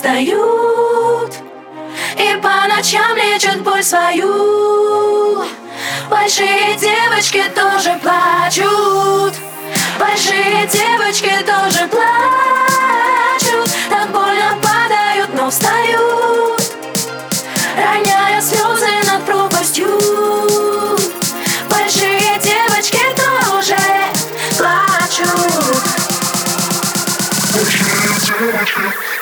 встают И по ночам лечат боль свою. Большие девочки тоже плачут. Большие девочки тоже плачут. Так больно падают, но встают Роняя слезы над пропастью. Большие девочки тоже плачут. Большие девочки.